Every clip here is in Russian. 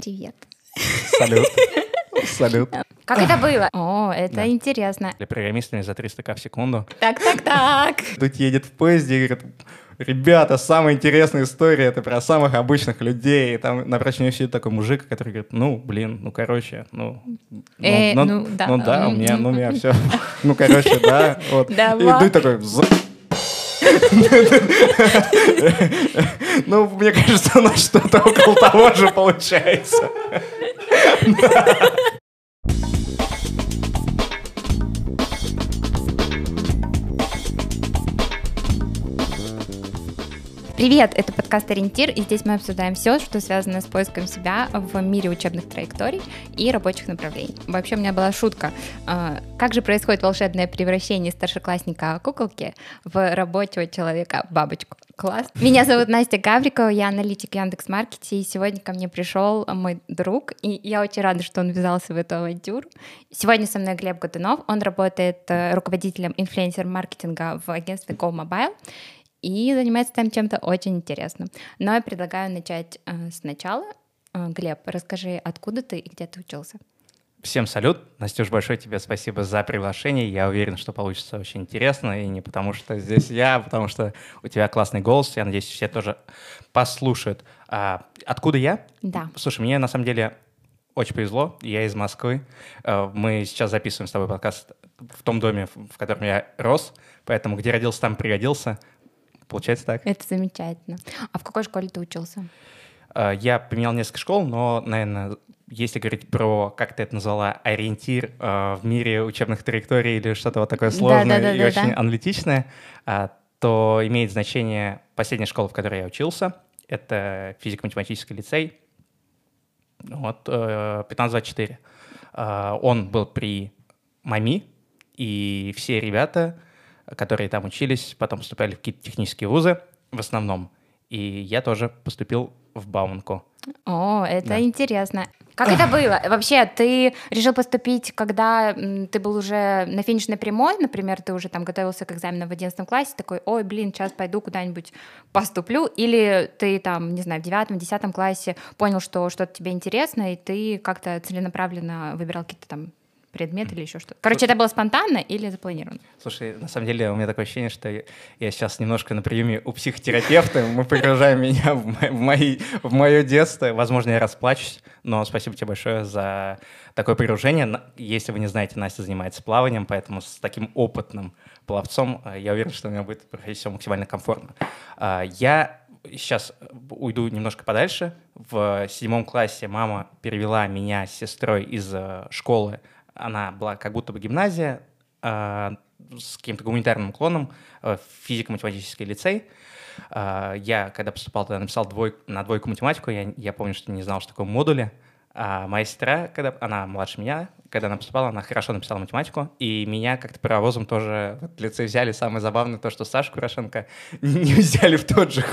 Привет. Салют. Салют. Как это было? О, это Да. интересно. Для программистами за 300к в секунду. Так, так, так. Тут едет в поезде и говорит, ребята, самая интересная история, это про самых обычных людей. И там напротив нее сидит такой мужик, который говорит, ну, блин, ну, короче, ну... Э, ну, да. Ну, да, у меня, ну, у меня все. Ну, короче, да. Вот. И такой... Ну, мне кажется, у нас что-то около того же получается. Привет, это подкаст «Ориентир», и здесь мы обсуждаем все, что связано с поиском себя в мире учебных траекторий и рабочих направлений. Вообще, у меня была шутка. А, Как же происходит волшебное превращение старшеклассника куколки в рабочего человека бабочку? Класс. Меня зовут Настя Гаврикова, я аналитик Яндекс.Маркете, и сегодня ко мне пришел мой друг, и я очень рада, что он ввязался в эту авантюру. Сегодня со мной Глеб Годунов, он работает э, руководителем инфлюенсер-маркетинга в агентстве Go Mobile, и занимается там чем-то очень интересным. Но я предлагаю начать э, сначала. Э, Глеб, расскажи, откуда ты и где ты учился? Всем салют. Настюш, большое тебе спасибо за приглашение. Я уверен, что получится очень интересно. И не потому, что здесь я, а потому что у тебя классный голос. Я надеюсь, все тоже послушают. А, откуда я? Да. Слушай, мне на самом деле очень повезло. Я из Москвы. Э, Мы сейчас записываем с тобой подкаст в том доме, в котором я рос. Поэтому где родился, там пригодился. Получается так. Это замечательно. А в какой школе ты учился? Э, Я поменял несколько школ, но, наверное, если говорить про, как ты это назвала, ориентир э, в мире учебных траекторий или что-то вот такое сложное и Да-да-да-да-да. очень аналитичное, а, то имеет значение последняя школа, в которой я учился. Это физико-математический лицей. Вот, э, 1524. А, Он был при МАМИ, и все ребята, которые там учились, потом поступали в какие-то технические вузы в основном. И я тоже поступил в Бауманку. О, это Да. интересно. Как это было? Вообще, ты решил поступить, когда ты был уже на финишной прямой, например, ты уже там готовился к экзаменам в 11 классе, такой, ой, блин, сейчас пойду куда-нибудь поступлю, или ты там, не знаю, в 9-10 классе понял, что что-то тебе интересно, и ты как-то целенаправленно выбирал какие-то там предметы или еще что-то. Короче, это было спонтанно или запланировано? Слушай, на самом деле у меня такое ощущение, что я- я сейчас немножко на приеме у психотерапевта. Мы погружаем меня в, мо- в мои, в мое детство. Возможно, я расплачусь, но спасибо тебе большое за такое погружение. Если вы не знаете, Настя занимается плаванием, поэтому с таким опытным пловцом э, я уверен, что у меня будет проходить все максимально комфортно. А, Я сейчас уйду немножко подальше. В седьмом классе мама перевела меня с сестрой из э, школы. Она была как будто бы гимназия, а, с каким-то гуманитарным уклоном э, физико-математический лицей. А, Я, когда поступал туда, написал двой, на двойку математику. Я, я помню, что не знал, что такое модули. А моя сестра, когда она младше меня, когда она поступала, она хорошо написала математику, и меня как-то паровозом тоже в лицей взяли. Самое забавное то, что Сашу Курошенко не взяли в тот же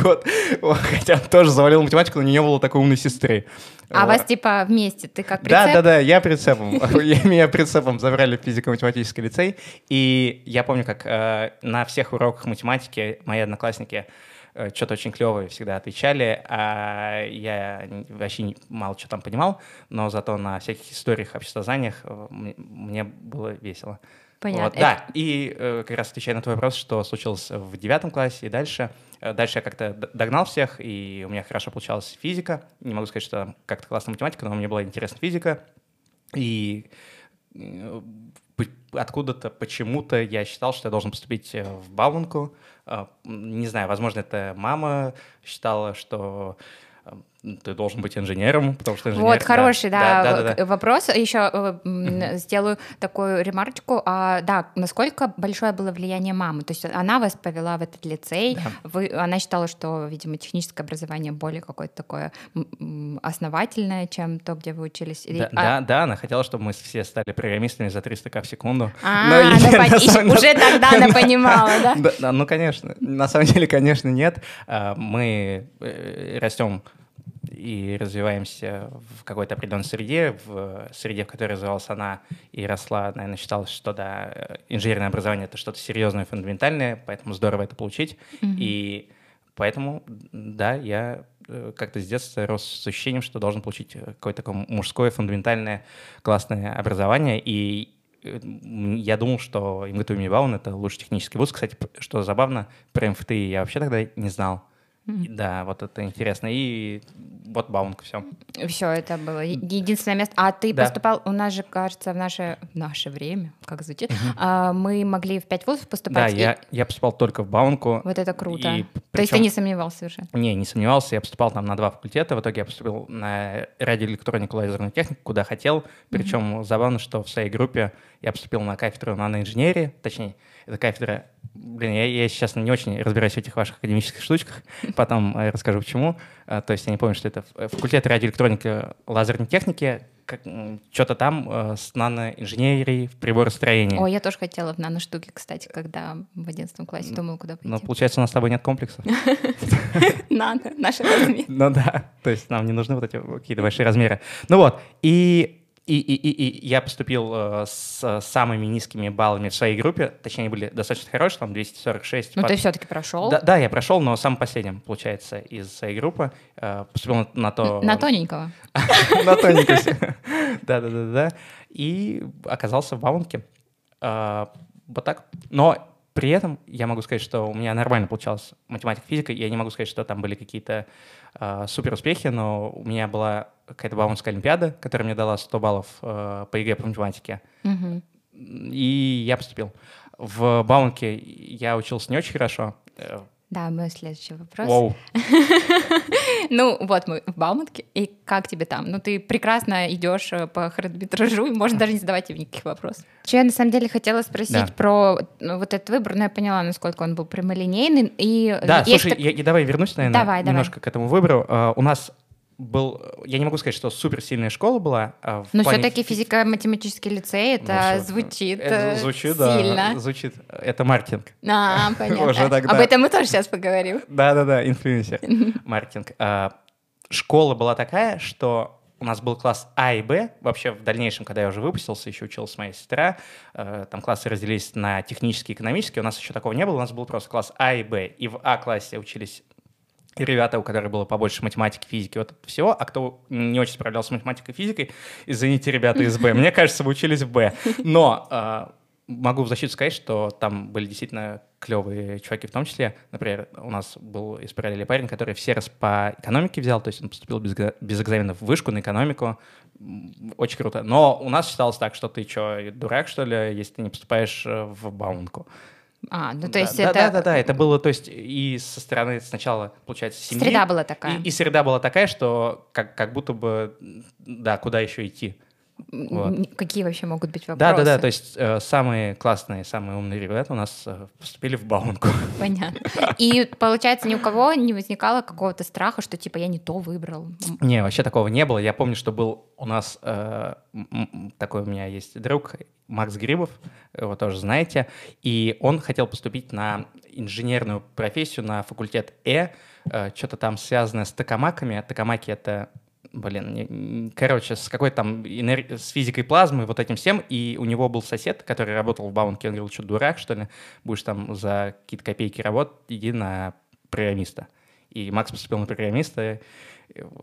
Вот, хотя он тоже завалил математику, но у нее было такой умной сестры. А Вот. вас типа вместе, ты как Да, прицеп? да, да, я прицепом. Меня прицепом забрали в физико-математический лицей. И я помню, как э, на всех уроках математики мои одноклассники что-то очень клевое всегда отвечали, а я вообще мало что там понимал, но зато на всяких историях, обществознаниях э, мне- было весело. Понятно. Вот, да, и э, как раз отвечая на твой вопрос, что случилось в девятом классе и дальше. Э, Дальше я как-то догнал всех, и у меня хорошо получалась физика. Не могу сказать, что там как-то классная математика, но мне была интересна физика. И э, откуда-то, почему-то я считал, что я должен поступить э, в Бауманку. Э, Не знаю, возможно, это мама считала, что ты должен быть инженером, потому что инженер... Вот, хороший, да, да, да, да. в- вопрос. Еще э, м, сделаю такую ремарочку. А, да, насколько большое было влияние мамы? То есть она вас повела в этот лицей, Да. вы, она считала, что, видимо, техническое образование более какое-то такое основательное, чем то, где вы учились. Или- Да, а- да, да, она хотела, чтобы мы все стали программистами за 300к в секунду. А, Но ну, на пон- самом- уже тогда она понимала, да? Да, да, ну, конечно. На самом деле, конечно, нет. А, Мы э, растем и развиваемся в какой-то определенной среде, в среде, в которой развивалась она и росла, наверное, считалось, что да, э, инженерное образование — это что-то серьезное, фундаментальное, поэтому здорово это получить. И поэтому, да, я э, как-то с детства рос с ощущением, что должен получить э, какое-то такое мужское, фундаментальное, классное образование. И я думал, что МГТУ имени Баун — это лучший технический вуз. Кстати, что забавно, про МФТИ я вообще тогда не знал. Mm-hmm. Да, вот это интересно. И вот Баунг, все. Все, это было единственное место. А ты да. поступал, у нас же, кажется, в наше, в наше время, как звучит, mm-hmm. а, мы могли в пять вузов поступать. Да, и... я, я поступал только в Баунку. Вот это круто. И, причем... То есть ты не сомневался уже? Не, не сомневался. Я поступал там на два факультета. В итоге я поступил на радиоэлектронику, лазерную технику, куда хотел. Причем mm-hmm. забавно, что в своей группе я поступил на кафедру наноинженерии, точнее, это кафедра... Блин, я, я сейчас не очень разбираюсь в этих ваших академических штучках, потом э, расскажу почему. Э, то есть я не помню, что это факультет радиоэлектроники лазерной техники, что-то там э, с наноинженерией в приборостроении. О, я тоже хотела в наноштуке, кстати, когда в 11 классе думала, куда пойти. Но получается, у нас с тобой нет комплекса. Надо, наши размеры. Ну да, то есть нам не нужны вот эти какие-то большие размеры. Ну вот, и и, и, и, и я поступил э, с самыми низкими баллами в своей группе, точнее, они были достаточно хорошие, там 246. Ну, под... ты все-таки прошел? Да, да, я прошел, но самым последним, получается, из своей группы. Э, поступил на, на то... На тоненького. На тоненького. Да-да-да-да. И оказался в Бауманке. Э, вот так. Но при этом я могу сказать, что у меня нормально получалась математика, физика. Я не могу сказать, что там были какие-то э, супер успехи, но у меня была какая-то Бауманская олимпиада, которая мне дала 100 баллов э, по ЕГЭ по математике. Угу. И я поступил. В Бауманке я учился не очень хорошо. Да, мой следующий вопрос. Воу. ну, вот мы в Бауманке, и как тебе там? Ну, ты прекрасно идешь э, по хронометражу, и можно даже не задавать тебе никаких вопросов. Что я на самом деле хотела спросить да. про ну, вот этот выбор, но я поняла, насколько он был прямолинейный. И да, слушай, так... я, я давай вернусь, наверное, давай, немножко давай. к этому выбору. Uh, у нас был, я не могу сказать, что суперсильная школа была. А Но плане... все-таки физико-математический лицей, это ну, звучит это э, звучит, сильно. Да, звучит. Это маркетинг. А, понятно. Уже тогда... Об этом мы тоже сейчас поговорим. Да-да-да, инфлюенсер, маркетинг. А, школа была такая, что у нас был класс А и Б. Вообще в дальнейшем, когда я уже выпустился, еще училась моя сестра, э, там классы разделились на технические и экономические. У нас еще такого не было, у нас был просто класс А и Б. И в А-классе учились и ребята, у которых было побольше математики, физики, вот это всего, а кто не очень справлялся с математикой и физикой, извините, ребята из Б, мне кажется, вы учились в Б. Но э, могу в защиту сказать, что там были действительно клевые чуваки в том числе. Например, у нас был из параллели парень, который все раз по экономике взял, то есть он поступил без, без экзаменов в вышку на экономику. Очень круто. Но у нас считалось так, что ты что, дурак, что ли, если ты не поступаешь э, в баунку. А, ну то есть да, это... Да, да, да, это было, то есть и со стороны сначала, получается, семьи. Среда была такая. И, и среда была такая, что как, как будто бы, да, куда еще идти. Вот. Какие вообще могут быть вопросы? Да, да, да. То есть э, самые классные, самые умные ребята у нас э, поступили в Баунку. Понятно. И получается, ни у кого не возникало какого-то страха, что типа я не то выбрал. Не, вообще такого не было. Я помню, что был у нас э, такой у меня есть друг Макс Грибов, его тоже знаете, и он хотел поступить на инженерную профессию на факультет Э, э что-то там связанное с токамаками. Токамаки — это блин, короче, с какой-то там энер... с физикой плазмы, вот этим всем, и у него был сосед, который работал в Баунке, он говорил, что дурак, что ли, будешь там за какие-то копейки работать, иди на программиста. И Макс поступил на программиста,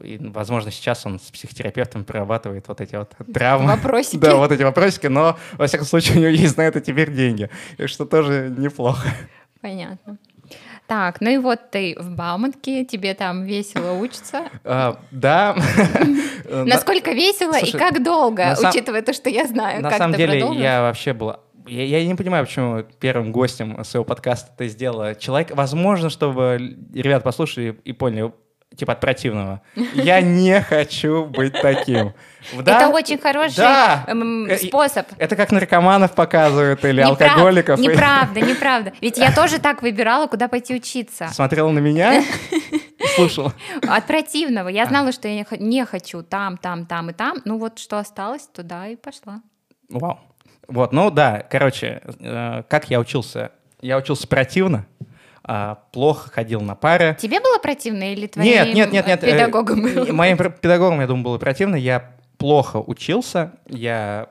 и, возможно, сейчас он с психотерапевтом прорабатывает вот эти вот травмы. Вопросики. Да, вот эти вопросики, но, во всяком случае, у него есть на это теперь деньги, что тоже неплохо. Понятно. Так, ну и вот ты в Бауманке, тебе там весело учится. А, да. Насколько весело и как долго, учитывая то, что я знаю, На самом деле я вообще был я, я не понимаю, почему первым гостем своего подкаста ты сделала человек. Возможно, чтобы ребят послушали и поняли, типа от противного. Я не хочу быть таким. Да? Это очень хороший да. эм, э, способ. Это как наркоманов показывают или Неправ... алкоголиков. Неправда, неправда. Ведь я тоже так выбирала, куда пойти учиться. Смотрела на меня слушала. От противного. Я знала, что я не хочу там, там, там и там. Ну вот что осталось, туда и пошла. Вау. Вот, ну да, короче, э, как я учился? Я учился противно, а, плохо ходил на пары. Тебе было противно или твоим нет, нет, нет, нет, э, педагогам? Было? Моим педагогам, я думаю, было противно. Я плохо учился. Я...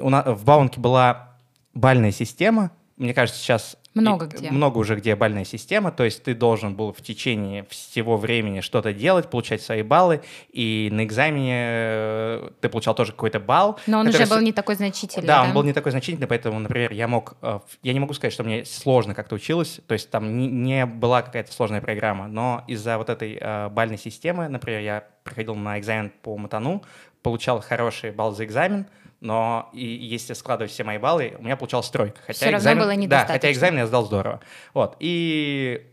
У нас в Баунке была бальная система. Мне кажется, сейчас Много и, где. Много уже где бальная система, то есть ты должен был в течение всего времени что-то делать, получать свои баллы, и на экзамене э, ты получал тоже какой-то балл. Но он уже был не такой значительный, Да, да? он был не такой значительный, поэтому, например, я мог... э, Я не могу сказать, что мне сложно как-то училось, то есть там не, не была какая-то сложная программа, но из-за вот этой э, бальной системы, например, я приходил на экзамен по матану, получал хороший балл за экзамен, но и если складывать все мои баллы, у меня получалась тройка. Хотя равно экзамен, было Да, недостаточно. хотя экзамен я сдал здорово. Вот. И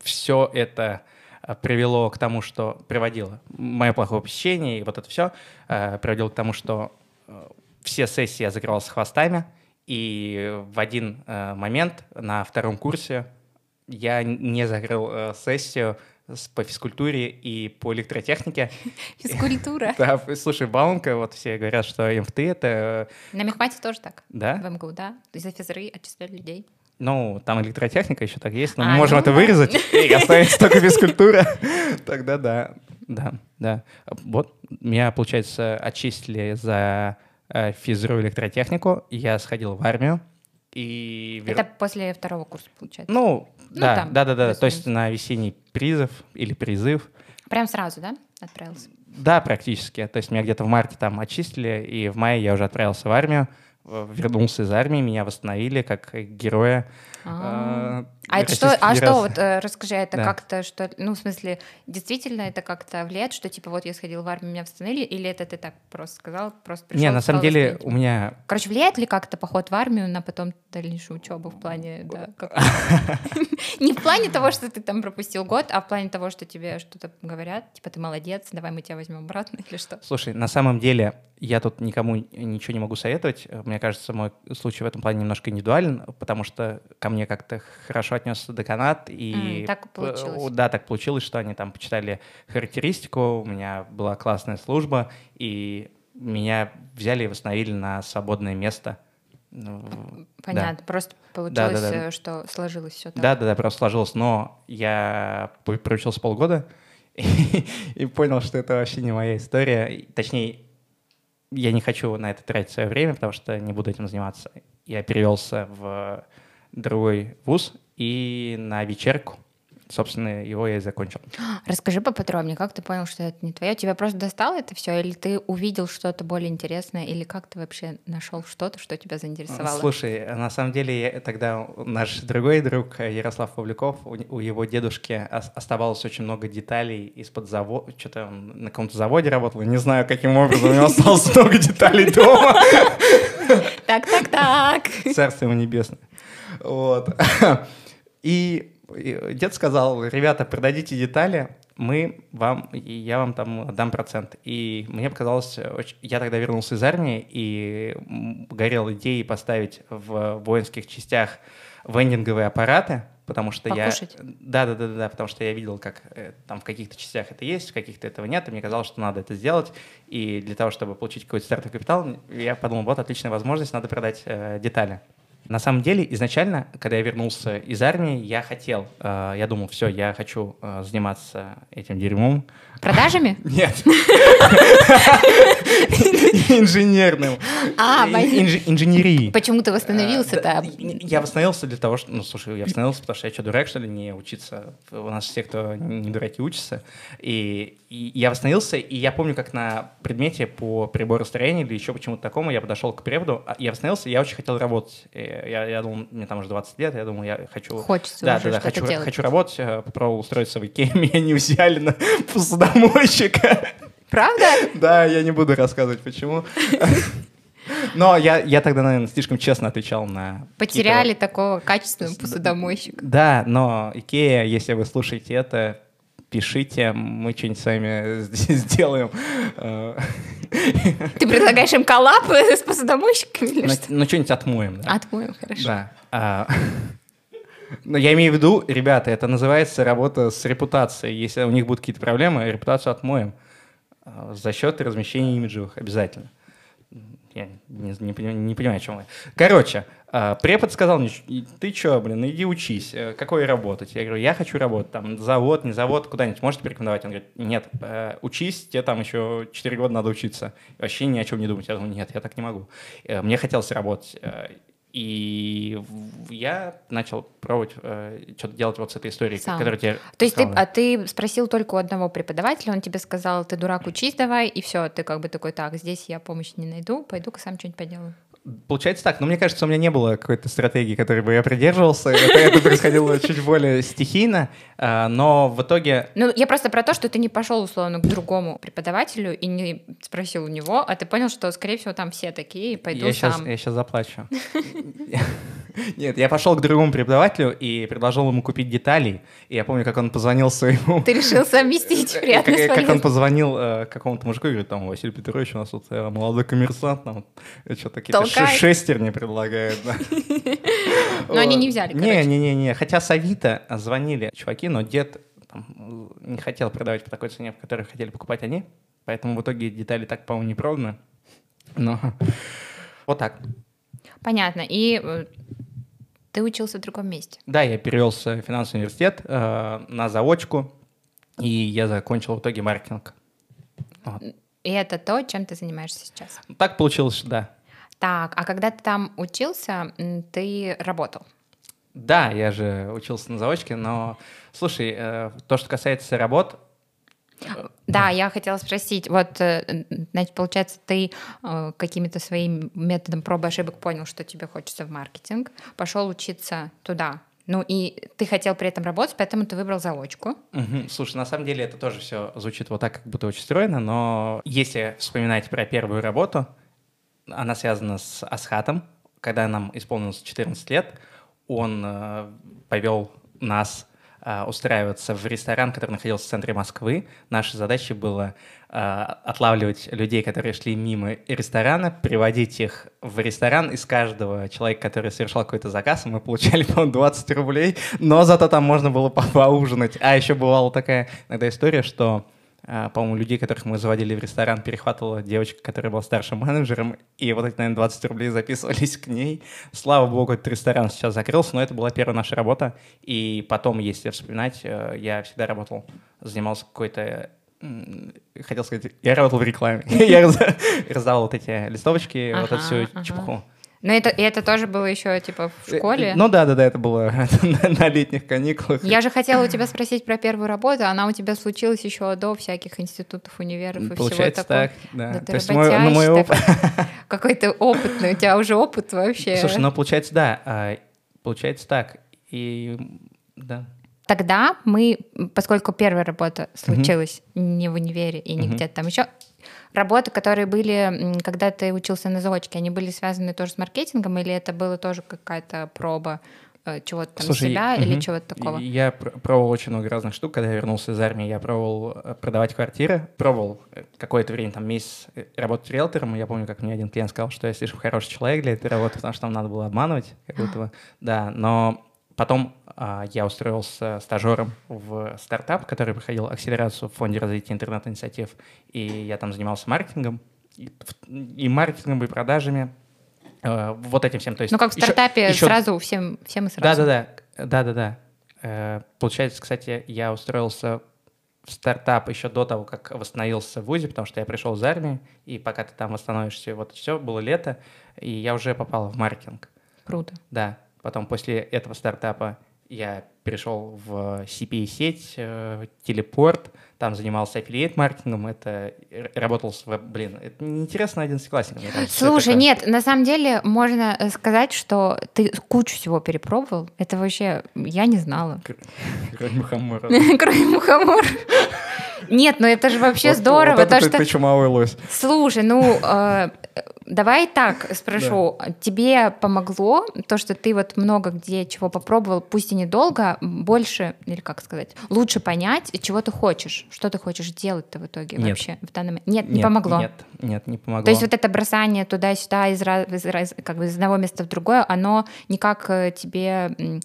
все это э, привело к тому, что приводило мое плохое посещение, и вот это все приводило к тому, что э, все сессии я закрывал с хвостами, и в один э, момент на втором курсе я не закрыл э, сессию по физкультуре и по электротехнике. Физкультура. Да, слушай, Баумка, вот все говорят, что МФТ — это... На мехмате тоже так. Да? В МГУ, да. То есть за физры отчисляют людей. Ну, там электротехника еще так есть, но А, мы можем ну это да. вырезать, и останется только физкультура. Тогда да, да, да. Вот меня, получается, отчислили за э, физру электротехнику, я сходил в армию, и... Это после второго курса, получается. Ну, Ну, да, там, да, да, да, плюс-минус. то есть на весенний призыв или призыв. Прям сразу, да, отправился? Да, практически. То есть меня где-то в марте там отчислили, и в мае я уже отправился в армию, вернулся из армии, меня восстановили как героя. А, э, А это что, а что, вот э, расскажи, это Да. как-то, что, ну, в смысле, действительно это как-то влияет, что, типа, вот я сходил в армию, меня восстановили, или это ты так просто сказал, просто пришел Не, на самом деле восстановить? у меня Короче, влияет ли как-то поход в армию на потом дальнейшую учебу в плане, да, не в плане того, что ты там пропустил год, а в плане того, что тебе что-то говорят, типа, ты молодец, давай мы тебя возьмем обратно или что? Слушай, на самом деле я тут никому ничего не могу советовать. Э, Мне кажется, мой случай в этом плане немножко индивидуален, потому что ко мне как-то хорошо отнесся деканат. И М, так получилось. Да, так получилось, что они там почитали характеристику, у меня была классная служба, и меня взяли и восстановили на свободное место. Ну, да. Понятно, просто получилось, да. э, что сложилось все так. Да, да, да, просто сложилось. Но я проучился полгода и, и понял, что это вообще не моя история. Точнее, я не хочу на это тратить свое время, потому что не буду этим заниматься. Я перевелся в другой вуз и на вечерку. Собственно, его я и закончил. Расскажи поподробнее, как ты понял, что это не твое? Тебя просто достало это все, или ты увидел что-то более интересное, или как ты вообще нашел что-то, что тебя заинтересовало? Слушай, на самом деле я- тогда наш другой друг Ярослав Павлюков, у, у его дедушки ос- оставалось очень много деталей из-под завода, что-то он на каком-то заводе работал, не знаю, каким образом, у него осталось много деталей дома. Так, так, так. Царство ему небесное. Вот. И дед сказал, ребята, продадите детали, мы вам, я вам там дам процент. И мне показалось, очень- я тогда вернулся из армии и горел идеей поставить в воинских частях вендинговые аппараты, потому что Покушать? я... Да, да, да, да, да, потому что я видел, как э, там в каких-то частях это есть, в каких-то этого нет, и мне казалось, что надо это сделать. И для того, чтобы получить какой-то стартовый капитал, я подумал, вот отличная возможность, надо продать э, детали. На самом деле, изначально, когда я вернулся из армии, я хотел, э, я думал, все, я хочу э, заниматься этим дерьмом. Продажами? Нет. Инженерным. А, Инженерии. Почему ты восстановился-то? Э, Я восстановился для того, что... Ну, слушай, я восстановился, потому что я что, дурак, что ли, не учиться? У нас все, кто не дураки, учатся. И, я восстановился, и я помню, как на предмете по приборостроению или еще почему-то такому я подошел к преподу, а я восстановился, я очень хотел работать. Я, я думал, мне там уже 20 лет, я думал, я хочу... Хочется да, уже да, хочу, делать. хочу работать, э, попробовал устроиться в Икее, меня не взяли на посудомойщика. Правда? Да, я не буду рассказывать, почему. Но я, я тогда, наверное, слишком честно отвечал на... Потеряли такого качественного посудомойщика. Да, но Икея, если вы слушаете это, пишите, мы что-нибудь с вами сделаем. Ты предлагаешь им коллаб с посудомойщиками Ну, ну, что-нибудь отмоем, да. Отмоем, хорошо. Да. А, Но я имею в виду, ребята, это называется работа с репутацией. Если у них будут какие-то проблемы, репутацию отмоем. А, За счет размещения имиджевых обязательно. Я не, не понимаю, не понимаю, о чем вы. Короче, а, препод сказал мне, «И ты что, блин, иди учись, э, какой работать? Я говорю, я хочу работать, там, завод, не завод, куда-нибудь, можете порекомендовать? Он говорит, нет, э, учись, тебе там еще 4 года надо учиться. Вообще ни о чем не думать. Я думаю, нет, я так не могу. Э, Мне хотелось работать. И я начал пробовать э, что-то делать вот с этой историей, Сам. которую тебе То есть ты, а ты спросил только у одного преподавателя, он тебе сказал, ты дурак, учись давай, и все, ты как бы такой, так, здесь я помощи не найду, пойду-ка сам что-нибудь поделаю. Получается так, но мне кажется, у меня не было какой-то стратегии, которой бы я придерживался. Это, это происходило чуть более стихийно, а, но в итоге Ну, я просто про то, что ты не пошел, условно, к другому преподавателю и не спросил у него, а ты понял, что, скорее всего, там все такие, и пойду я сейчас, сам. я сейчас заплачу. Нет, я пошел к другому преподавателю и предложил ему купить деталей. И я помню, как он позвонил своему... Ты решил совместить приятное с Как, как он позвонил э, какому-то мужику и говорит, там, Василий Петрович, у нас тут э, молодой коммерсант, нам что такие Толкай. шестерни предлагает. да». Но они не взяли, Не, не, не, не. Хотя с Авито звонили чуваки, но дед там, не хотел продавать по такой цене, по которой хотели покупать они. Поэтому в итоге детали так, по-моему, не проданы. Но вот так. Понятно. И э, ты учился в другом месте. Да, я перевелся в финансовый университет э, на заочку, и я закончил в итоге маркетинг. Вот. И это то, чем ты занимаешься сейчас. Так получилось, да. Так, а когда ты там учился, ты работал? Да, я же учился на заочке, но, слушай, э, то, что касается работ, Да, я хотела спросить, вот, э, значит, получается, ты э, какими-то своим методом проб и ошибок понял, что тебе хочется в маркетинг, пошел учиться туда. Ну и ты хотел при этом работать, поэтому ты выбрал заочку. Мгм. Слушай, на самом деле это тоже все звучит вот так, как будто очень стройно, но если вспоминать про первую работу, она связана с Асхатом. Когда нам исполнилось 14 лет, он э, повел нас э, устраиваться в ресторан, который находился в центре Москвы. Нашей задачей было э, отлавливать людей, которые шли мимо ресторана, приводить их в ресторан. Из каждого человека, который совершал какой-то заказ, мы получали, по-моему, 20 рублей, но зато там можно было по- поужинать. А еще бывала такая иногда история, что по-моему, людей, которых мы заводили в ресторан, перехватывала девочка, которая была старшим менеджером, и вот эти, наверное, 20 рублей записывались к ней. Слава богу, этот ресторан сейчас закрылся, но это была первая наша работа. И потом, если вспоминать, э, я всегда работал, занимался какой-то хотел сказать, я работал в рекламе. Я раз- раздавал вот эти листовочки, вот эту всю чепуху. Но это, и это тоже было еще типа в школе. Ну да, да, да, это было на летних каникулах. Я же хотела у тебя спросить про первую работу, она у тебя случилась еще до всяких институтов, универов и Получается всего такого. так, да. Да То ты есть мой, ну, мой опыт. Какой-то опытный, у тебя уже опыт вообще. Слушай, ну получается, да, а, получается так. И да. Тогда мы, поскольку первая работа случилась не в универе и не Мгм. где-то там еще, работы, которые были, когда ты учился на заочке, они были связаны тоже с маркетингом или это было тоже какая-то проба э, чего-то там Слушай, себя или мгм. чего-то такого? Я пр- пробовал очень много разных штук. Когда я вернулся из армии, я пробовал э, продавать квартиры. Пробовал э, какое-то время, там месяц работать риэлтором. Я помню, как мне один клиент сказал, что я слишком хороший человек для этой работы, потому что там надо было обманывать как будто бы. Да, но потом а, я устроился стажером в стартап, который проходил акселерацию в Фонде развития интернет-инициатив, и я там занимался маркетингом, и, и маркетингом, и продажами, э, вот этим всем. То есть Ну, как в еще- стартапе еще сразу всем, всем и сразу. да, да, да, да, да. Э, Получается, кстати, я устроился в стартап еще до того, как восстановился в ВУЗе, потому что я пришел из армии, и пока ты там восстановишься, вот все, было лето, и я уже попал в маркетинг. Круто. Да, потом после этого стартапа я перешел в CPA-сеть, э, телепорт, там занимался аффилиейт-маркетингом, это работал с веб... Блин, это неинтересно одиннадцатиклассникам, мне кажется. что это Слушай, нет, на самом деле можно э, сказать, что ты кучу всего перепробовал. Это вообще я не знала. Кроме мухомора. Кроме мухомор. Нет, ну это же вообще Вот- здорово. Вот это то, ты- что... ты чумовой лось. Слушай, ну э, давай так спрошу. Тебе помогло то, что ты вот много где чего попробовал, пусть и недолго, больше, или как сказать, лучше понять, чего ты хочешь, что ты хочешь делать-то в итоге Нет. вообще в данный момент? Нет, не Нет, помогло. Нет, нет, не помогло. То есть вот это бросание туда-сюда из, из раз- как бы из одного места в другое, оно никак э, тебе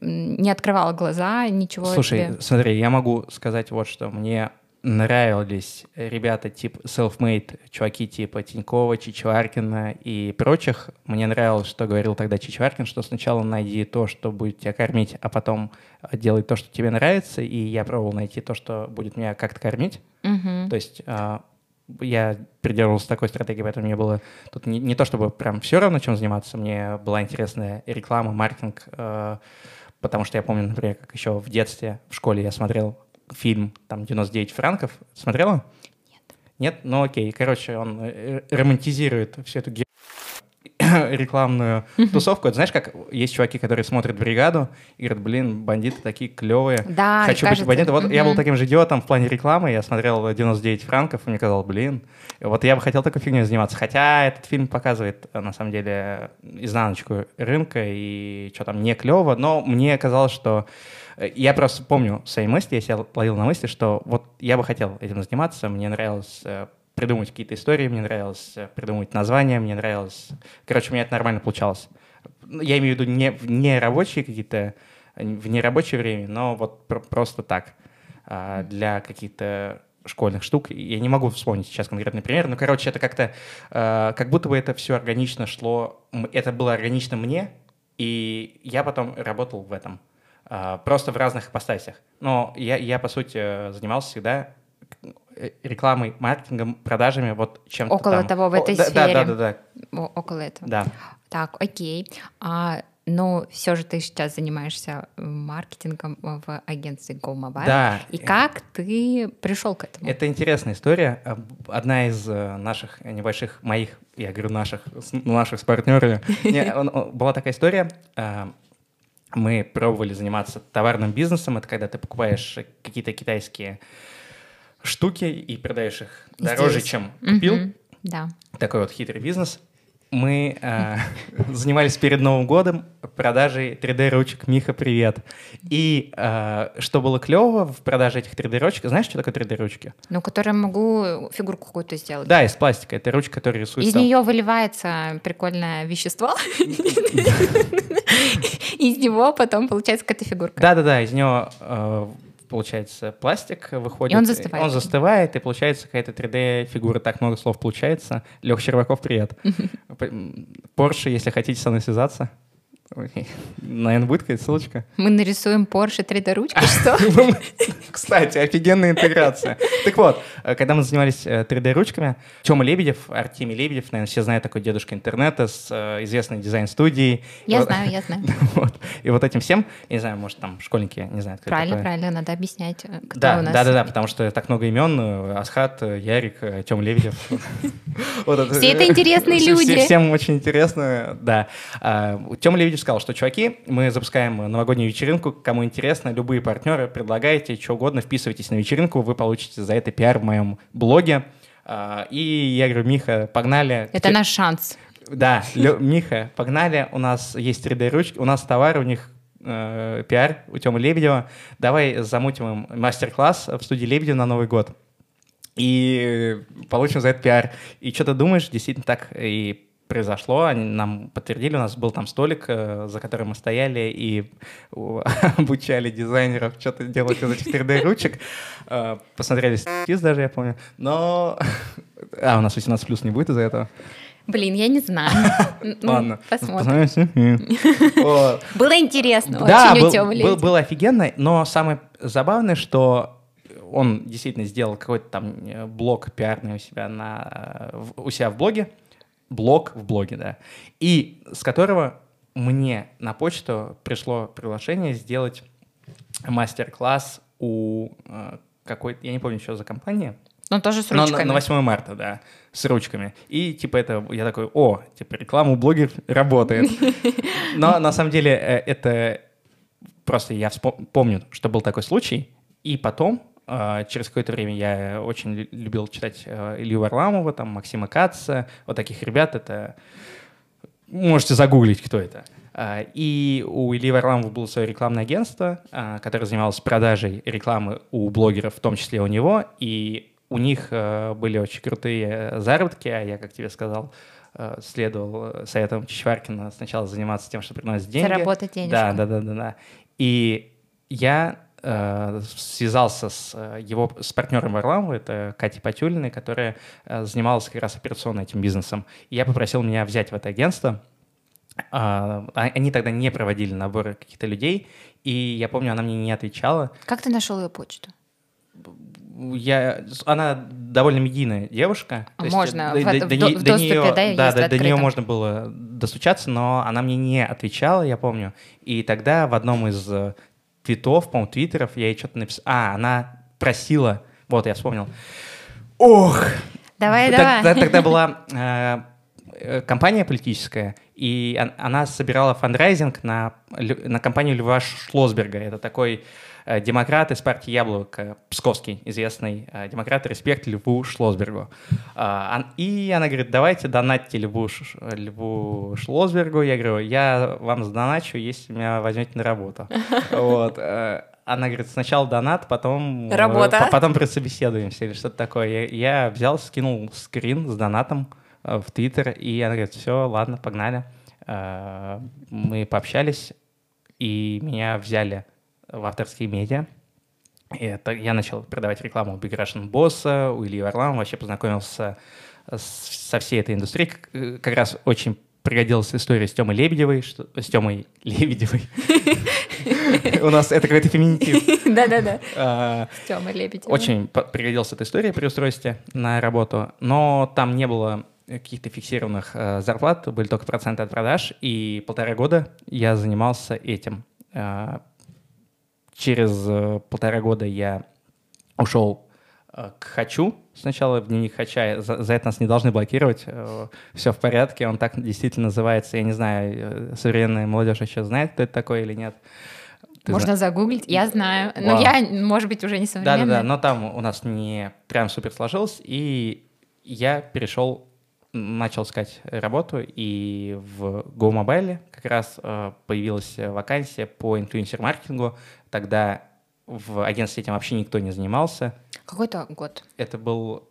не открывало глаза, ничего Слушай, тебе. смотри, я могу сказать вот что. Мне нравились ребята типа self-made, чуваки типа Тинькова, Чичваркина и прочих. Мне нравилось, что говорил тогда Чичваркин, что сначала найди то, что будет тебя кормить, а потом делай то, что тебе нравится. И я пробовал найти то, что будет меня как-то кормить. Мгм. То есть а, я придерживался такой стратегии, поэтому мне было тут не, не то чтобы прям все равно, чем заниматься, мне была интересная реклама, маркетинг, э, потому что я помню, например, как еще в детстве, в школе я смотрел фильм там «99 франков». Смотрела? Нет. Нет? Ну окей. Короче, он э, романтизирует всю эту рекламную тусовку. Это знаешь, как есть чуваки, которые смотрят «Бригаду» и говорят, блин, бандиты такие клевые. Да, Хочу кажется. быть бандитом. Вот я был таким же идиотом в плане рекламы. Я смотрел «99 франков», и мне казалось, блин, вот я бы хотел такой фигней заниматься. Хотя этот фильм показывает, на самом деле, изнаночку рынка и что там не клево, но мне казалось, что э, я просто помню свои мысли, я себя ловил на мысли, что вот я бы хотел этим заниматься, мне нравилось э, придумать какие-то истории, мне нравилось э, придумать названия, мне нравилось... Короче, у меня это нормально получалось. Ну, Я имею в виду не, не рабочие какие-то, э, в нерабочее время, но вот пр- просто так, а, для каких-то школьных штук. Я не могу вспомнить сейчас конкретный пример, но, короче, это как-то, э, как будто бы это все органично шло, это было органично мне, и я потом работал в этом, просто в разных ипостасях. Но я, я, по сути, э, занимался всегда э, рекламой, маркетингом, продажами, вот чем-то Около там. того, в О, этой да, сфере. Да, да, да, О- около этого. да. Так, окей. А, но все же ты сейчас занимаешься маркетингом в агентстве Go Mobile. Да. И как ты пришел к этому? Это интересная история. А, Одна из э, наших небольших, моих, я говорю наших, наших с партнерами, была такая история. Мы пробовали заниматься товарным бизнесом. Это когда ты покупаешь какие-то китайские штуки и продаешь их дороже, Здесь. чем купил. Мгм. Да. Такой вот хитрый бизнес. Мы э, занимались перед Новым годом продажей 3D-ручек. Миха, привет. И э, что было клево в продаже этих 3D-ручек, знаешь, что такое 3D-ручки? Ну, которым могу фигурку какую-то сделать. Да, из пластика. Это ручка, которая рисует. Из там. нее выливается прикольное вещество. Из него потом получается какая-то фигурка. Да-да-да, из него э, получается пластик выходит. И он застывает. Он застывает, и получается какая-то 3D-фигура. Так много слов получается. Лех Щербаков, привет. Порше, если хотите со мной связаться. Наверное, будет какая-то ссылочка. Мы нарисуем Porsche 3D ручкой, что? Кстати, офигенная интеграция. Так вот, э, когда мы занимались э, 3D-ручками, Тёма Лебедев, Артемий Лебедев, наверное, все знают такой дедушка интернета с э, известной дизайн-студией. Я знаю, я знаю. И вот этим всем, не знаю, может, там школьники не знают, Правильно, правильно, надо объяснять, э, кто у нас. да, да, да, потому что так много имен. э, Асхат, э, Ярик, э, Тём Лебедев. Все это интересные люди. Всем очень интересно, да. Тёма Лебедев сказал, что, чуваки, мы запускаем новогоднюю вечеринку, кому интересно, любые партнеры, предлагайте, что угодно, вписывайтесь на вечеринку, вы получите за это пиар в моем блоге. А, И я говорю, Миха, погнали. Это наш шанс. Да, Миха, погнали, у нас есть 3D-ручки, у нас товар, у них э, пиар у Тёмы Лебедева. Давай замутим им мастер-класс в студии Лебедева на Новый год. И получим за это пиар. И что ты думаешь, действительно так и произошло. Они нам подтвердили, у нас был там столик, э, за которым мы стояли и обучали дизайнеров что-то делать из этих 3D-ручек. Э, Посмотрели стриз даже, я помню. Но... А, у нас 18 плюс не будет из-за этого? Блин, я не знаю. Ну, Ладно. Посмотрим. Было интересно очень у был, Тёмы был- Лебедева. было офигенно, но самое забавное, что он действительно сделал какой-то там э, блог пиарный у себя, на, у себя в блоге, блог в блоге, да, и с которого мне на почту пришло приглашение сделать мастер-класс у э, какой-то, я не помню, что за компания, Ну, тоже с но на- ручками. на 8 марта, да, с ручками. И типа это, я такой, о, типа реклама у блогеров работает. Но на самом деле э, это просто я помню, что был такой случай, и потом через какое-то время я очень лю- любил читать э, Илью Варламова, там Максима Каца, вот таких ребят, это можете загуглить, кто это. А, И у Ильи Варламова было свое рекламное агентство, а, которое занималось продажей рекламы у блогеров, в том числе у него, и у них э, были очень крутые заработки, а я, как тебе сказал, э, следовал советам Чичваркина сначала заниматься тем, что приносит деньги. Заработать денежку. Да, да, да, да, да. И я связался с э, его с партнером Варламова, это Катей Патюлиной, которая э, занималась как раз операционно этим бизнесом. И я попросил меня взять в это агентство. А, а- они тогда не проводили наборы каких-то людей, и я помню, она мне не отвечала. Как ты нашел ее почту? я, она довольно медийная девушка. Можно есть, в, до, в, до, в доступе, нее, да, да, до, до нее можно было достучаться, но она мне не отвечала, я помню. И тогда в одном из э, твитов, по-моему, твиттеров, я ей что-то написал. А, она просила, вот, я вспомнил. Ох! Давай, давай. Тогда, тогда была э, э компания политическая, и она собирала фандрайзинг на, на компанию Льва Шлосберга. Это такой демократ из партии Яблоко, псковский известный э, демократ, респект Льву Шлосбергу. А, и она говорит, давайте донатьте Льву, Льву Шлосбергу. Я говорю, я вам сдоначу, если меня возьмете на работу. Вот. Э, она говорит, сначала донат, потом... Работа. Потом прособеседуемся или что-то такое. Я, я взял, скинул скрин с донатом, Э, в Твиттер, и она говорит, все, ладно, погнали. Э, мы пообщались, и меня взяли в авторские медиа. И это, я начал продавать рекламу у Big Russian Boss, у Ильи Варламова, вообще познакомился с, со всей этой индустрией. Как, э, как раз очень пригодилась история с Тёмой Лебедевой, что, с Тёмой Лебедевой. У нас это какой-то феминитив. Да-да-да. А, с Тёмой Лебедевой. Очень пригодилась эта история при устройстве на работу, но там не было каких-то фиксированных зарплат, были только проценты от продаж, и полтора года я занимался этим. Через э, полтора года я ушел э, к Хочу, сначала в дневник Хача, за, за это нас не должны блокировать, э, все в порядке, он так действительно называется, я не знаю, современная молодежь еще знает, кто это такой или нет. Ты Можно зна... загуглить, я знаю, но Вау. я, может быть, уже не современная. Да-да-да, но там у нас не прям супер сложилось, и я перешел начал искать работу, и в GoMobile как раз э, появилась вакансия по инфлюенсер-маркетингу. Тогда в агентстве этим вообще никто не занимался. Какой-то год? Это был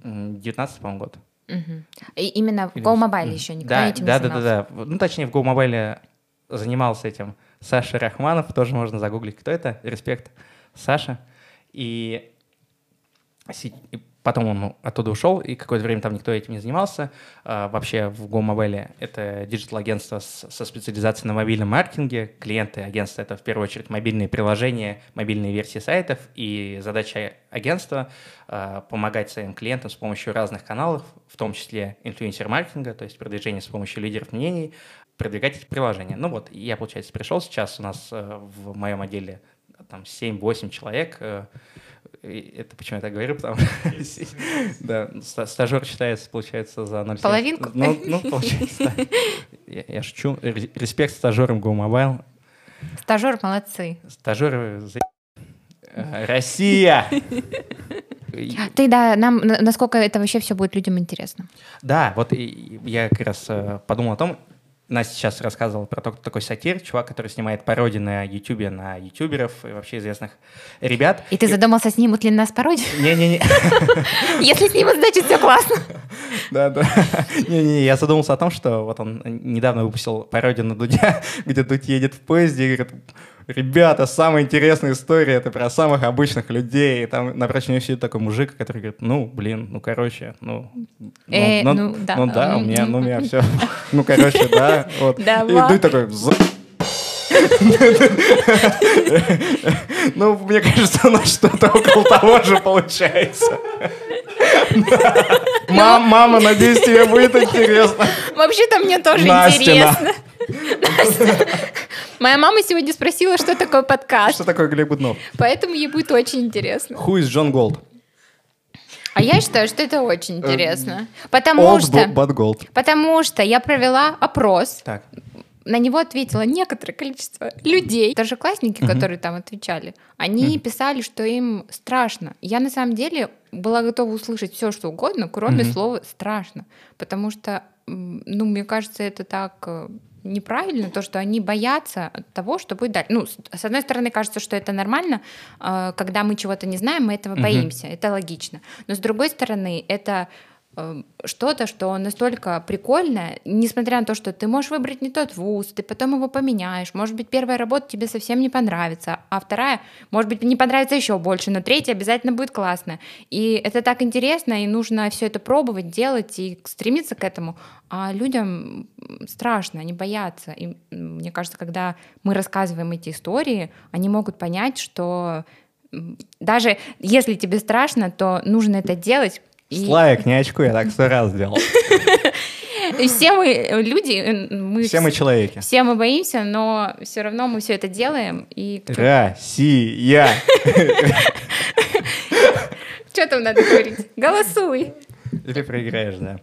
19 по-моему, год. Угу. И именно в GoMobile еще никто да, этим да, не занимался? Да, да, да. Ну, точнее, в GoMobile занимался этим Саша Рахманов, тоже можно загуглить, кто это, респект, Саша. И Потом он оттуда ушел, и какое-то время там никто этим не занимался. А, вообще в GoMobile это digital-агентство со специализацией на мобильном маркетинге. Клиенты агентства — это в первую очередь мобильные приложения, мобильные версии сайтов. И задача агентства а, помогать своим клиентам с помощью разных каналов, в том числе инфлюенсер-маркетинга, то есть продвижение с помощью лидеров мнений, продвигать эти приложения. Ну вот, я, получается, пришел сейчас, у нас э, в моем отделе там 7-8 человек, это почему я так говорю, потому что да, стажер считается, получается, за 0,7. Половинку? Ну, ну получается, да. Я, я шучу. Респект стажерам GoMobile. Стажер молодцы. Стажеры за... Э, Россия! Ты, да, нам, насколько это вообще все будет людям интересно. Да, вот я как раз э, подумал о том, Настя сейчас рассказывала про то, такой сатир, чувак, который снимает пародии на Ютубе, на ютуберов и вообще известных ребят. И ты и... задумался, снимут ли нас пародию? Не-не-не. Если снимут, значит все классно. Да, да. Не-не, я задумался о том, что вот он недавно выпустил пародию на Дудя, где Дудь едет в поезде и говорит, ребята, самая интересная история, это про самых обычных людей. И там напротив него сидит такой мужик, который говорит, ну, блин, ну, короче, ну, ну, э, ну, ну, да. ну да, у меня, ну, у меня все, ну, короче, да, вот. И Дуй такой, ну, мне кажется, у нас что-то около того же получается. Мама, надеюсь, тебе будет интересно. Вообще-то мне тоже интересно. Моя мама сегодня спросила, что такое подкаст. Что такое Глеб Гуднов? Поэтому ей будет очень интересно. Who is John Gold? А я считаю, что это очень эм, интересно. Потому Old что... But gold. Потому что я провела опрос. Так. На него ответило некоторое количество людей. Старшеклассники, угу. которые там отвечали, они угу. писали, что им страшно. Я на самом деле была готова услышать все, что угодно, кроме угу. слова страшно. Потому что, ну, мне кажется, это так э, неправильно, то, что они боятся того, что будет дальше. Ну, с одной стороны, кажется, что это нормально, э, когда мы чего-то не знаем, мы этого боимся, это логично. Но с другой стороны, это что-то, что настолько прикольное, несмотря на то, что ты можешь выбрать не тот вуз, ты потом его поменяешь, может быть, первая работа тебе совсем не понравится, а вторая, может быть, не понравится еще больше, но третья обязательно будет классная. И это так интересно, и нужно все это пробовать, делать и стремиться к этому. А людям страшно, они боятся. И мне кажется, когда мы рассказываем эти истории, они могут понять, что даже если тебе страшно, то нужно это делать. И... Славик, не очку, я так сто раз сделал. Все мы люди, мы все мы человеки. Все мы боимся, но все равно мы все это делаем. И... Россия! Что там надо говорить? Голосуй. Или проиграешь, да.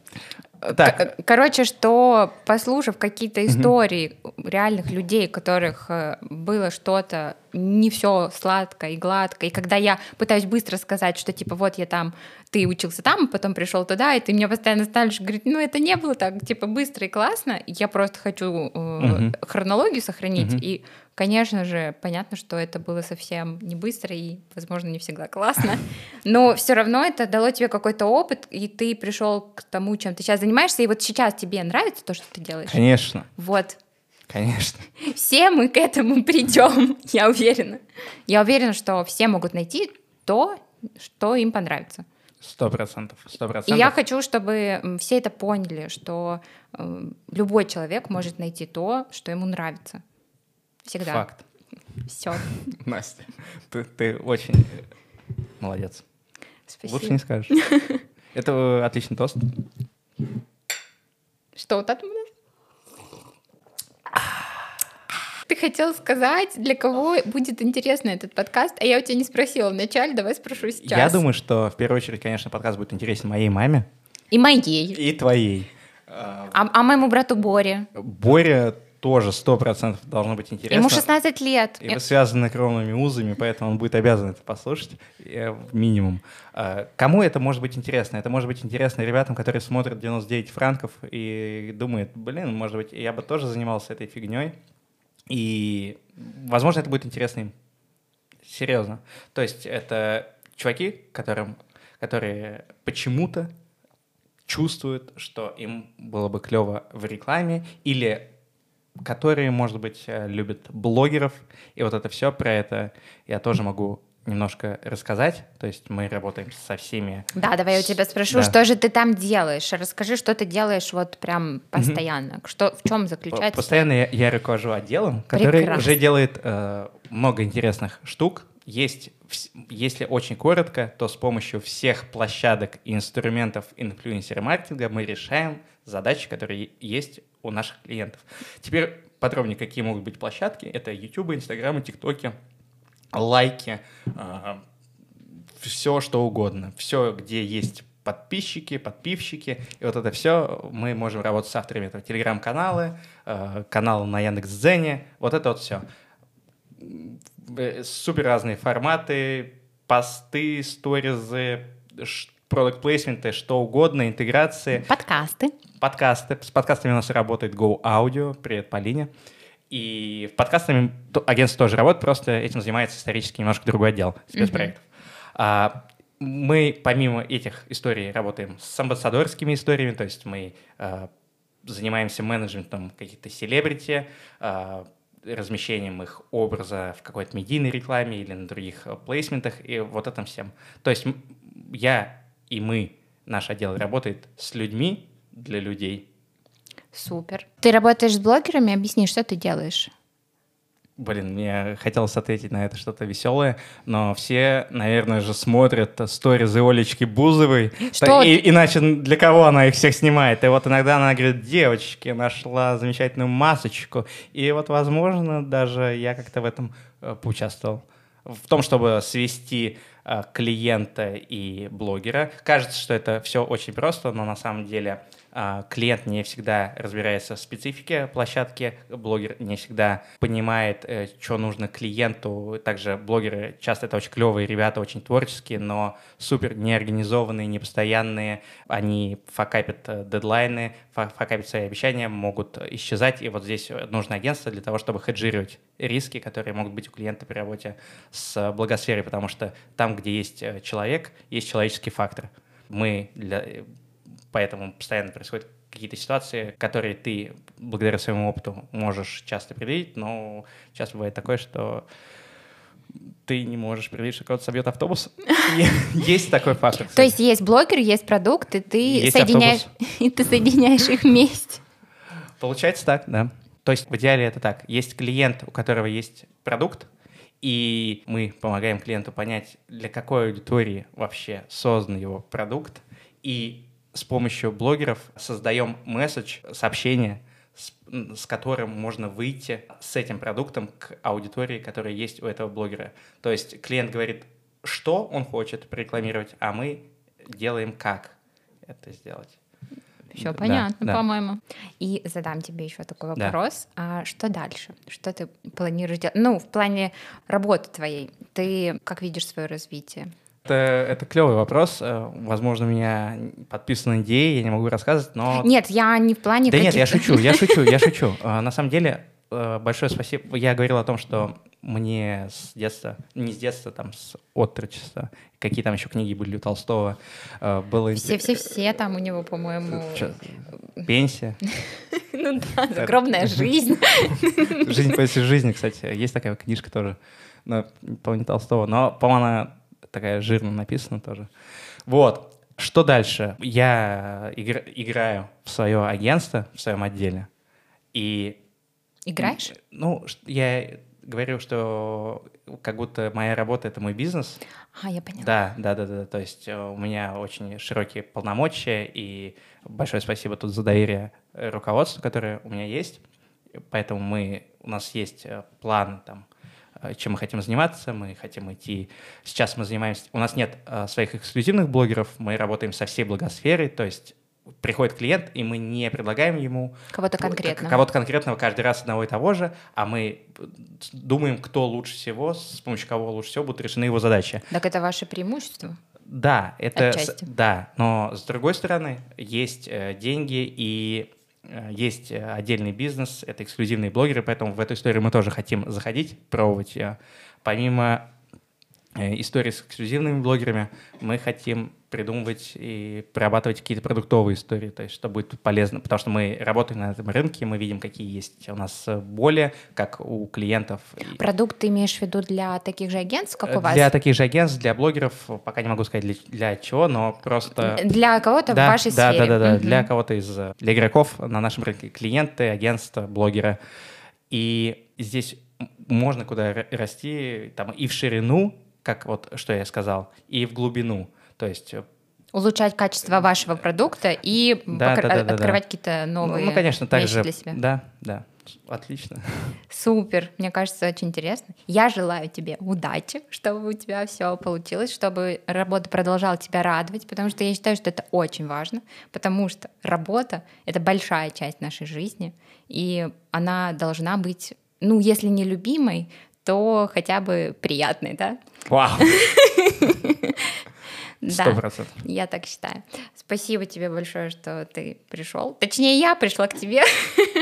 Так. Короче, что послушав какие-то истории угу. реальных людей, у которых э, было что-то не все сладко и гладко, и когда я пытаюсь быстро сказать, что типа вот я там, ты учился там, потом пришел туда, и ты меня постоянно ставишь, говорит, ну это не было так типа быстро и классно, я просто хочу э, угу. хронологию сохранить угу. и Конечно же, понятно, что это было совсем не быстро и, возможно, не всегда классно, но все равно это дало тебе какой-то опыт, и ты пришел к тому, чем ты сейчас занимаешься, и вот сейчас тебе нравится то, что ты делаешь. Конечно. Вот. Конечно. Все мы к этому придем, я уверена. Я уверена, что все могут найти то, что им понравится. Сто процентов, сто процентов. И я хочу, чтобы все это поняли, что э, любой человек может найти то, что ему нравится. Всегда. Факт. Все. Настя, ты, ты очень молодец. Спасибо. Лучше не скажешь. Это отличный тост. Что вот это? Ты хотел сказать, для кого будет интересно этот подкаст, а я у тебя не спросила вначале, давай спрошу сейчас. Я думаю, что в первую очередь, конечно, подкаст будет интересен моей маме. И моей. И твоей. А, а моему брату Боре? Боря тоже сто процентов должно быть интересно. Ему 16 лет. И вы связаны кровными узами, поэтому он будет обязан это послушать, э, минимум. А, кому это может быть интересно? Это может быть интересно ребятам, которые смотрят 99 франков и думают, блин, может быть, я бы тоже занимался этой фигней. И, возможно, это будет интересно им. Серьезно. То есть это чуваки, которым, которые почему-то чувствуют, что им было бы клево в рекламе, или которые, может быть, э, любят блогеров. И вот это все про это я тоже могу немножко рассказать. То есть мы работаем со всеми. Да, давай я у тебя спрошу, да. что же ты там делаешь? Расскажи, что ты делаешь вот прям постоянно. Угу. Что, в чем заключается? Постоянно я, я руковожу отделом, который Прекрасно. уже делает э, много интересных штук. Есть, если очень коротко, то с помощью всех площадок и инструментов инфлюенсер-маркетинга мы решаем задачи, которые есть у наших клиентов. Теперь подробнее, какие могут быть площадки. Это YouTube, Instagram, TikTok, лайки, э, все что угодно. Все, где есть подписчики, подписчики. И вот это все мы можем работать с авторами этого телеграм-каналы, э, каналы на Яндекс.Дзене, вот это вот все. Э, супер разные форматы, посты, сторизы, продукт плейсменты что угодно, интеграции. Подкасты. Подкасты. С подкастами у нас работает Go Audio. Привет, Полине. И подкастами агентство тоже работает, просто этим занимается исторически немножко другой отдел спецпроектов. А, мы помимо этих историй работаем с амбассадорскими историями, то есть мы а, занимаемся менеджментом каких-то селебрити, а, размещением их образа в какой-то медийной рекламе или на других плейсментах и вот этом всем. То есть я и мы, наш отдел работает с людьми для людей. Супер. Ты работаешь с блогерами? Объясни, что ты делаешь? Блин, мне хотелось ответить на это что-то веселое, но все, наверное же, смотрят сторизы Олечки Бузовой. Что? И, иначе для кого она их всех снимает? И вот иногда она говорит, девочки, нашла замечательную масочку. И вот, возможно, даже я как-то в этом э, поучаствовал. В том, чтобы свести клиента и блогера. Кажется, что это все очень просто, но на самом деле клиент не всегда разбирается в специфике площадки, блогер не всегда понимает, э, что нужно клиенту. Также блогеры часто это очень клевые ребята, очень творческие, но супер неорганизованные, непостоянные. Они факапят э, дедлайны, факапят свои обещания, могут исчезать. И вот здесь нужно агентство для того, чтобы хеджировать риски, которые могут быть у клиента при работе с благосферой, потому что там, где есть человек, есть человеческий фактор. Мы для поэтому постоянно происходят какие-то ситуации, которые ты благодаря своему опыту можешь часто предвидеть, но часто бывает такое, что ты не можешь предвидеть, что кого-то собьет автобус. Есть такой фактор. То есть есть блогер, есть продукт, и ты соединяешь, и ты соединяешь их вместе. Получается так, да. То есть в идеале это так. Есть клиент, у которого есть продукт, и мы помогаем клиенту понять, для какой аудитории вообще создан его продукт, и с помощью блогеров создаем месседж, сообщение, с, с которым можно выйти с этим продуктом к аудитории, которая есть у этого блогера. То есть клиент говорит, что он хочет рекламировать, а мы делаем как это сделать. Все понятно, да, по-моему. И задам тебе еще такой вопрос. Да. А что дальше? Что ты планируешь делать? Ну, в плане работы твоей. Ты как видишь свое развитие? Это, это клевый вопрос. Э, возможно, у меня подписаны идеи, я не могу рассказывать, но... Нет, я не в плане Да нет, я шучу, я шучу, я шучу. Э, на самом деле, э, большое спасибо. Я говорил о том, что мне с детства, не с детства, там, с отрочества, какие там еще книги были у Толстого, было... Все-все-все там у него, по-моему... Пенсия. Ну да, загробная жизнь. Жизнь после жизни, кстати. Есть такая книжка тоже, но, по-моему, Толстого. Но, по-моему, она такая жирно написана тоже. Вот. Что дальше? Я игр, играю в свое агентство, в своем отделе. И... Играешь? Ну, я говорю, что как будто моя работа — это мой бизнес. А, я поняла. Да, да, да, да. То есть э, у меня очень широкие полномочия, и большое спасибо тут за доверие руководству, которое у меня есть. Поэтому мы, у нас есть э, план там, Э, чем мы хотим заниматься. Мы хотим идти... Сейчас мы занимаемся... У нас нет э, своих эксклюзивных блогеров, мы работаем со всей благосферой, то есть приходит клиент, и мы не предлагаем ему... Кого-то конкретного. Кого-то конкретного каждый раз одного и того же, а мы думаем, кто лучше всего, с помощью кого лучше всего будут решены его задачи. Так это ваше преимущество? Да, это... Отчасти. Да, но с другой стороны, есть э, деньги и Э, есть э, отдельный бизнес, это эксклюзивные блогеры, поэтому в эту историю мы тоже хотим заходить, пробовать. Помимо э, истории с эксклюзивными блогерами, мы хотим придумывать и прорабатывать какие-то продуктовые истории, то есть что будет полезно, потому что мы работаем на этом рынке, мы видим, какие есть у нас боли, как у клиентов. Продукт ты имеешь в виду для таких же агентств, как у вас? Для таких же агентств, для блогеров, пока не могу сказать для, для чего, но просто... Для кого-то да, в вашей да, сфере. Да, да, да, угу. для кого-то из... Для игроков на нашем рынке клиенты, агентства, блогеры. И здесь можно куда расти там и в ширину, как вот что я сказал, и в глубину. То есть э, улучшать качество вашего продукта и да, покр- да, да, открывать да. какие-то новые ну, ну, конечно, так вещи же, для себя. Да, да. Отлично. Супер, мне кажется, очень интересно. Я желаю тебе удачи, чтобы у тебя все получилось, чтобы работа продолжала тебя радовать, потому что я считаю, что это очень важно, потому что работа — это большая часть нашей жизни, и она должна быть, ну, если не любимой, то хотя бы приятной, да? Вау! Сто процентов. Я так считаю. Спасибо тебе большое, что ты пришел. Точнее, я пришла к тебе,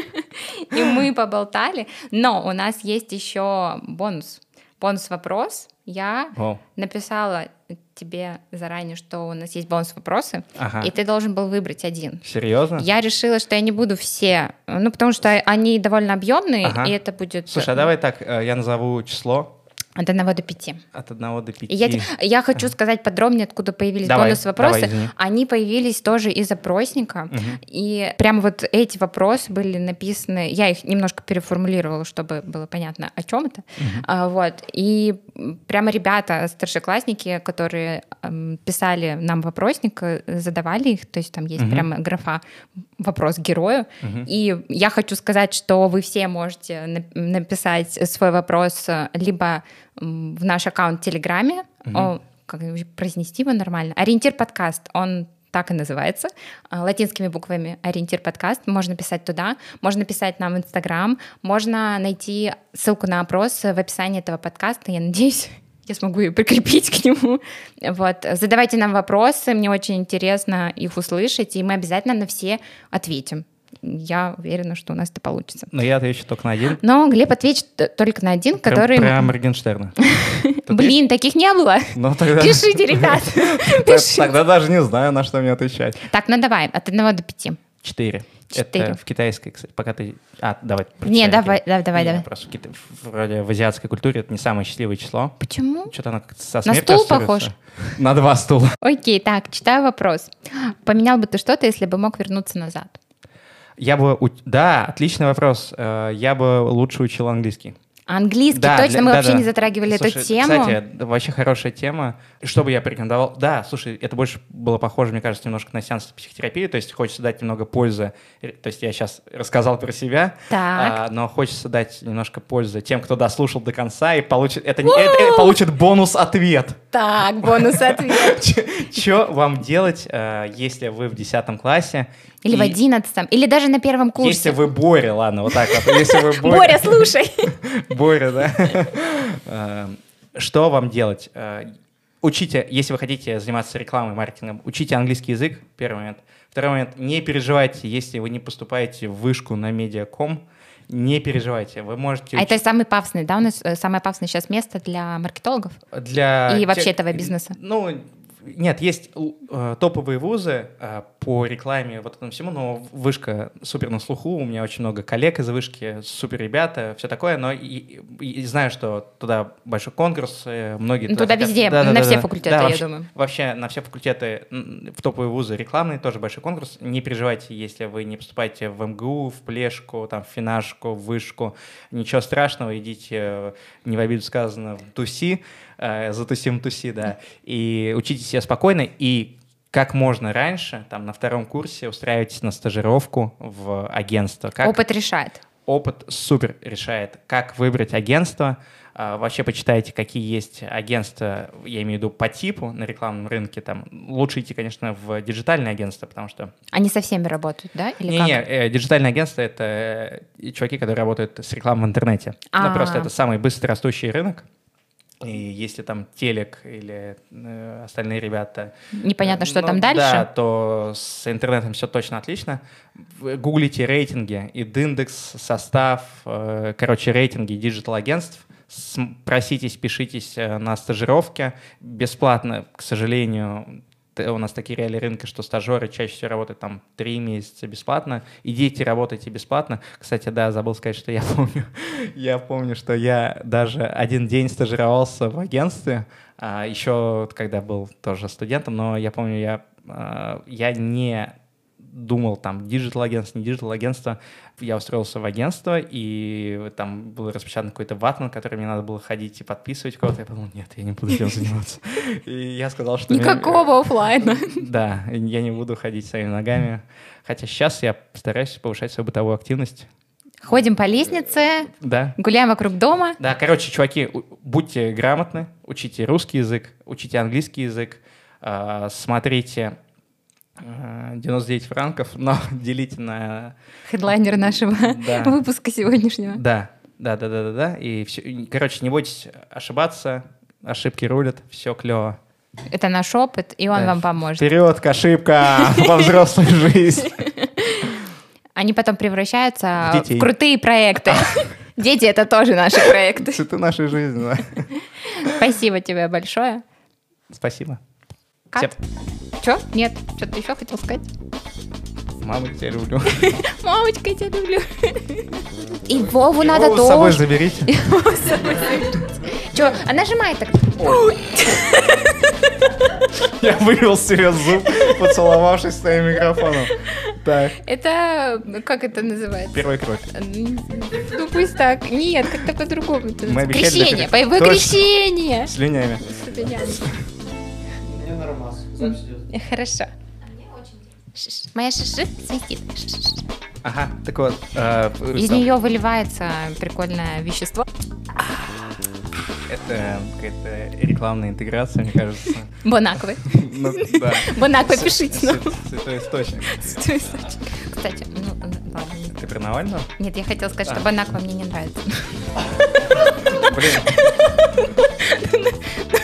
и мы поболтали. Но у нас есть еще бонус. Бонус-вопрос. Я О. написала тебе заранее, что у нас есть бонус-вопросы, ага. и ты должен был выбрать один. Серьезно? Я решила, что я не буду все, ну, потому что они довольно объемные, ага. и это будет... Слушай, а давай так, э, я назову число, от одного до пяти. От одного до пяти. Я, я хочу сказать подробнее, откуда появились давай, бонус-вопросы. Давай, Они появились тоже из опросника. Угу. И прямо вот эти вопросы были написаны, я их немножко переформулировала, чтобы было понятно, о чем это. Угу. А, вот. И прямо ребята, старшеклассники, которые эм, писали нам вопросник, э, задавали их, то есть там есть угу. прямо графа вопрос герою. Угу. И я хочу сказать, что вы все можете написать свой вопрос э, либо в наш аккаунт в Телеграме, угу. о, как произнести его нормально, ориентир подкаст, он так и называется, э, латинскими буквами «Ориентир подкаст». Можно писать туда, можно писать нам в Инстаграм, можно найти ссылку на опрос в описании этого подкаста. Я надеюсь, я смогу ее прикрепить к нему. Вот. Задавайте нам вопросы, мне очень интересно их услышать, и мы обязательно на все ответим. Я уверена, что у нас это получится. Но я отвечу только на один. Но Глеб ответит только на один, который... Прям Моргенштерна. Блин, таких не было. Ну. Пишите, ребят. Тогда даже не знаю, на что мне отвечать. Так, ну давай, от одного до пяти. Четыре. Это в китайской, кстати, пока ты... А, давай. Не, давай, давай, давай. давай. Просто в, кита... вроде в азиатской культуре это не самое счастливое число. Почему? Что-то оно как-то со На стул похож? На два стула. Окей, так, читаю вопрос. Поменял бы ты что-то, если бы мог вернуться назад? Я бы... Да, отличный вопрос. Э, я бы лучше учил английский. Английский, Да, точно, для- мы да, вообще да. не затрагивали Слушай, эту тему. Кстати, вообще хорошая тема. Что бы я порекомендовал? Да, слушай, это больше было похоже, мне кажется, немножко на сеанс психотерапии, то есть хочется дать немного пользы. Э, То есть я сейчас рассказал про себя, Так. а, но хочется дать немножко пользы тем, кто дослушал до конца и получит, это, это- это получит бонус-ответ. Так, бонус ответ. Что вам делать, э, если вы в 10 классе? Или в и- одиннадцатом, или даже на первом Если курсе. вы Боря, ладно, вот так вот. Если вы Боря, слушай. Боря, да. Э, Что вам делать? Э, Учите, если вы хотите заниматься рекламой, маркетингом, учите английский язык, первый момент. Второй момент, не переживайте, если вы не поступаете в вышку на медиаком, не переживайте, вы можете... А это самый пафосный, да, у нас э, самое пафосное сейчас место для маркетологов? для И вообще тех- этого бизнеса? Ну, нет, есть э, топовые вузы э, по рекламе, вот этому всему, но вышка супер на слуху, у меня очень много коллег из вышки, супер ребята, все такое, но и, и- знаю, что туда большой конкурс, э, многие Ну, туда хотят. везде, Да, на да, все да. факультеты, Да, я вообще- думаю. Вообще на все факультеты в топовые вузы рекламные тоже большой конкурс. Не переживайте, если вы не поступаете в МГУ, в Плешку, там, в Финашку, в Вышку. Ничего страшного, идите, э, не в обиду сказано, в ТУСИ, э, затусим ТУСИ, да, и учите себя спокойно, и как можно раньше, там, на втором курсе устраивайтесь на стажировку в агентство. Как Опыт решает. опыт супер решает, как выбрать агентство. А, Вообще почитайте, какие есть агентства, я имею в виду по типу на рекламном рынке. Там лучше идти, конечно, в диджитальное агентство, потому что Они со всеми работают, да? Или не, как? не, э, диджитальное агентство это э, чуваки, которые работают с рекламой в интернете. А. Ну, просто это самый быстро растущий рынок. И если там телек или э, остальные ребята Непонятно, что ну, там дальше. Да, то с интернетом все точно отлично. Гуглите рейтинги, индекс, состав, э, короче, рейтинги digital-агентств. Проситесь, пишитесь э, на стажировке. Бесплатно, к сожалению, у нас такие реалии рынка, что стажеры чаще всего работают там три месяца бесплатно. Идите, работайте бесплатно. Кстати, да, забыл сказать, что я помню, я помню, что я даже один день стажировался в агентстве, а, еще когда был тоже студентом, но я помню, я, а, я не думал там digital агентство, не digital агентство. Я устроился в агентство, и там был распечатан какой-то ватман, который мне надо было ходить и подписывать кого-то. Я подумал, нет, я не буду этим заниматься. И я сказал, что... Никакого оффлайна. Да, я не буду ходить своими ногами. Хотя сейчас я стараюсь повышать свою бытовую активность. Ходим по лестнице, Да, гуляем вокруг дома. да, короче, чуваки, будьте грамотны, учите русский язык, учите английский язык, а, смотрите 99 франков, но делите на... Хедлайнер нашего Да. выпуска сегодняшнего. Да, да, да, да, да, да. И все, короче, не бойтесь ошибаться, ошибки рулят, все клево. Это наш опыт, и он Да. вам поможет. Вперед к ошибкам во взрослой жизни. Они потом превращаются В в крутые проекты. Дети — это тоже наши проекты. Это нашей жизни, да. Спасибо тебе большое. Спасибо. Кат? Че? Нет, что-то еще хотел сказать? Мама, я тебя люблю. Мамочка, я тебя люблю. И Вову надо Вову с собой тоже. заберите. Че, а нажимай так. Я вывел себе зуб, поцеловавшись с твоим микрофоном. Так, Это, как это называется? первая кровь. Ну пусть так. Нет, как-то по-другому. обещали для Крещение, боевое Точно. крещение. Слюнями. Запись идет. Хорошо. Моя шиши свистит. Ш-ш-ш. Ага, так вот. э, Из там, нее выливается прикольное вещество. Это какая-то рекламная интеграция, мне кажется. Бонаквы. Ну, да. Бонаквы, пишите нам. Свя- Святой источник. Кстати, ну ладно. Ты про Навального? Нет, я хотела сказать, что А. Бонаква мне не нравится. Блин,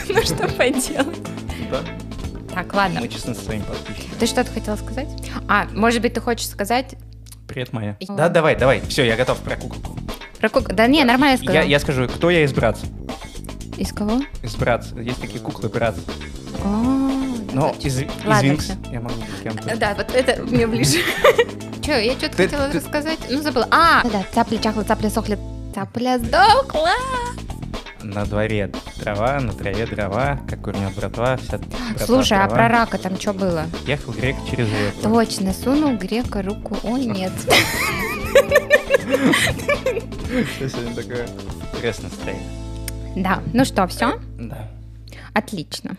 Ну что поделать? Да. Так, ладно. Мы честны со своими подписчиками. Ты что-то хотела сказать? А, может быть, ты хочешь сказать Привет, Майя. Да, давай, давай. Все, я готов про куколку. про кук- Да не, нормально Я, сказала. я скажу, кто я из братц? Из кого? Из братц. Есть такие куклы братц. О, Но это- из, из Винкс я могу быть кем-то. Да, вот это мне ближе. Че, я что-то хотела рассказать? Ну, забыла. А, да, цапля чахла, цапля сохла, цапля сдохла. На дворе трава, на траве дрова, как курнет братва, вся братва Слушай, а трава. про рака там что было? Ехал грек через реку. Точно, сунул грека руку. Ой, нет. Сегодня такое интересное настроение. Да, ну что, все? Да. Отлично.